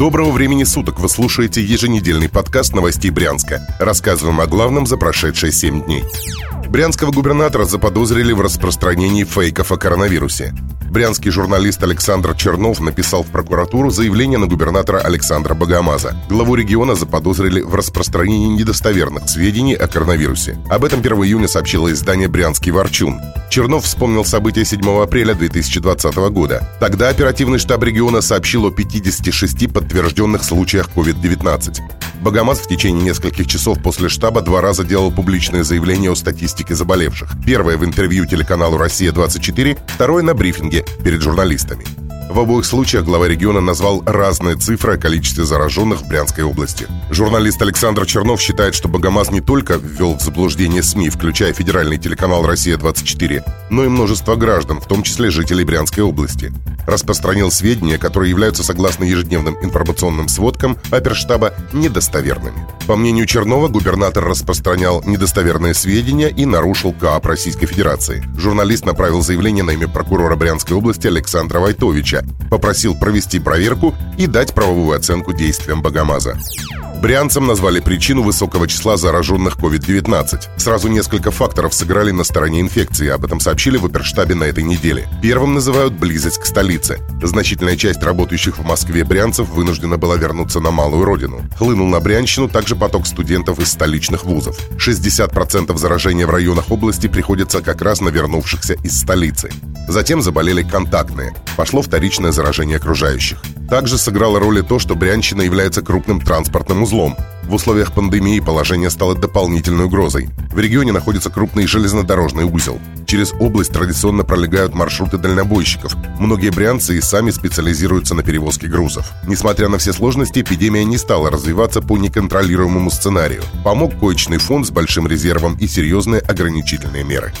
Доброго времени суток! Вы слушаете еженедельный подкаст новостей Брянска. Рассказываем о главном за прошедшие 7 дней. Брянского губернатора заподозрили в распространении фейков о коронавирусе. Брянский журналист Александр Чернов написал в прокуратуру заявление на губернатора Александра Богомаза. Главу региона заподозрили в распространении недостоверных сведений о коронавирусе. Об этом 1 июня сообщило издание «Брянский Ворчун». Чернов вспомнил события 7 апреля 2020 года. Тогда оперативный штаб региона сообщил о 56 подтвержденных случаях COVID-19. Богомаз в течение нескольких часов после штаба два раза делал публичное заявление о статистике заболевших. Первое в интервью телеканалу «Россия-24», второе на брифинге перед журналистами. В обоих случаях глава региона назвал разные цифры о количестве зараженных в Брянской области. Журналист Александр Чернов считает, что Богомаз не только ввел в заблуждение СМИ, включая федеральный телеканал «Россия-24», но и множество граждан, в том числе жителей Брянской области. Распространил сведения, которые являются, согласно ежедневным информационным сводкам оперштаба, недостоверными. По мнению Чернова, губернатор распространял недостоверные сведения и нарушил КАП Российской Федерации. Журналист направил заявление на имя прокурора Брянской области Александра Войтовича, попросил провести проверку и дать правовую оценку действиям Богомаза. Брянцам назвали причину высокого числа зараженных COVID-19. Сразу несколько факторов сыграли на стороне инфекции, об этом сообщили в оперштабе на этой неделе. Первым называют близость к столице. Значительная часть работающих в Москве брянцев вынуждена была вернуться на малую родину. Хлынул на Брянщину также поток студентов из столичных вузов. 60% заражения в районах области приходится как раз на вернувшихся из столицы. Затем заболели контактные. Пошло вторичное заражение окружающих. Также сыграло роль и то, что Брянщина является крупным транспортным узлом. В условиях пандемии положение стало дополнительной угрозой. В регионе находится крупный железнодорожный узел. Через область традиционно пролегают маршруты дальнобойщиков. Многие брянцы и сами специализируются на перевозке грузов. Несмотря на все сложности, эпидемия не стала развиваться по неконтролируемому сценарию. Помог коечный фонд с большим резервом и серьезные ограничительные меры.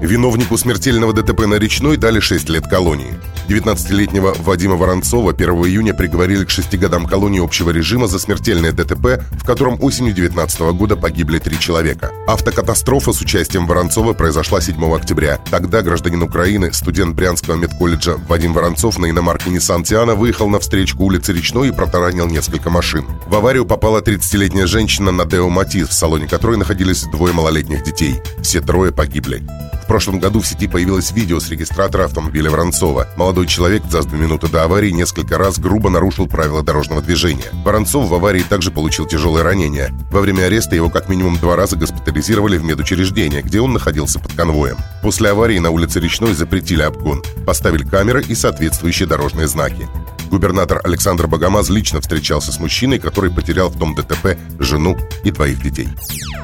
Виновнику смертельного ДТП на Речной дали 6 лет колонии. 19-летнего Вадима Воронцова 1 июня приговорили к 6 годам колонии общего режима за смертельное ДТП, в котором осенью 19 года погибли три человека. Автокатастрофа с участием Воронцова произошла 7 октября. Тогда гражданин Украины, студент Брянского медколледжа Вадим Воронцов на иномарке Nissan Tiana выехал на встречку улицы Речной и протаранил несколько машин. В аварию попала 30-летняя женщина на Део Матис, в салоне которой находились двое малолетних детей. Все трое погибли прошлом году в сети появилось видео с регистратора автомобиля Воронцова. Молодой человек за две минуты до аварии несколько раз грубо нарушил правила дорожного движения. Воронцов в аварии также получил тяжелое ранение. Во время ареста его как минимум два раза госпитализировали в медучреждение, где он находился под конвоем. После аварии на улице Речной запретили обгон, поставили камеры и соответствующие дорожные знаки. Губернатор Александр Богомаз лично встречался с мужчиной, который потерял в том ДТП жену и двоих детей.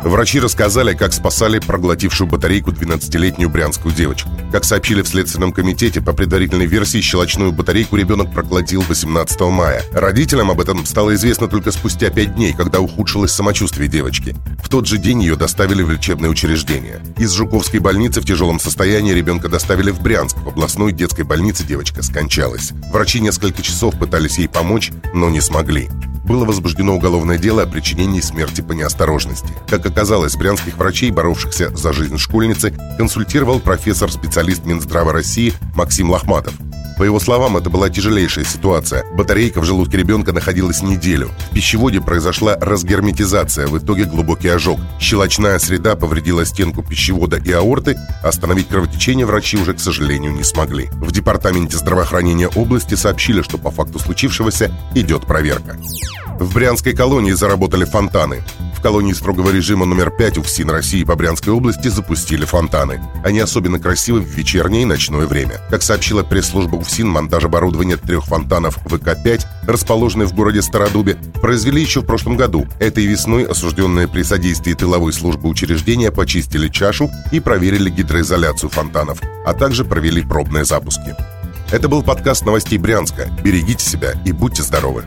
Врачи рассказали, как спасали проглотившую батарейку 12-летнюю брянскую девочку. Как сообщили в Следственном комитете, по предварительной версии, щелочную батарейку ребенок проглотил 18 мая. Родителям об этом стало известно только спустя 5 дней, когда ухудшилось самочувствие девочки. В тот же день ее доставили в лечебное учреждение. Из Жуковской больницы в тяжелом состоянии ребенка доставили в Брянск. В областной детской больнице девочка скончалась. Врачи несколько часов часов пытались ей помочь, но не смогли. Было возбуждено уголовное дело о причинении смерти по неосторожности. Как оказалось, брянских врачей, боровшихся за жизнь школьницы, консультировал профессор-специалист Минздрава России Максим Лохматов. По его словам, это была тяжелейшая ситуация. Батарейка в желудке ребенка находилась неделю. В пищеводе произошла разгерметизация, в итоге глубокий ожог. Щелочная среда повредила стенку пищевода и аорты, остановить кровотечение врачи уже, к сожалению, не смогли. В Департаменте здравоохранения области сообщили, что по факту случившегося идет проверка. В Брянской колонии заработали фонтаны колонии строгого режима номер 5 УФСИН России по Брянской области запустили фонтаны. Они особенно красивы в вечернее и ночное время. Как сообщила пресс-служба УФСИН, монтаж оборудования трех фонтанов ВК-5, расположенные в городе Стародубе, произвели еще в прошлом году. Этой весной осужденные при содействии тыловой службы учреждения почистили чашу и проверили гидроизоляцию фонтанов, а также провели пробные запуски. Это был подкаст новостей Брянска. Берегите себя и будьте здоровы!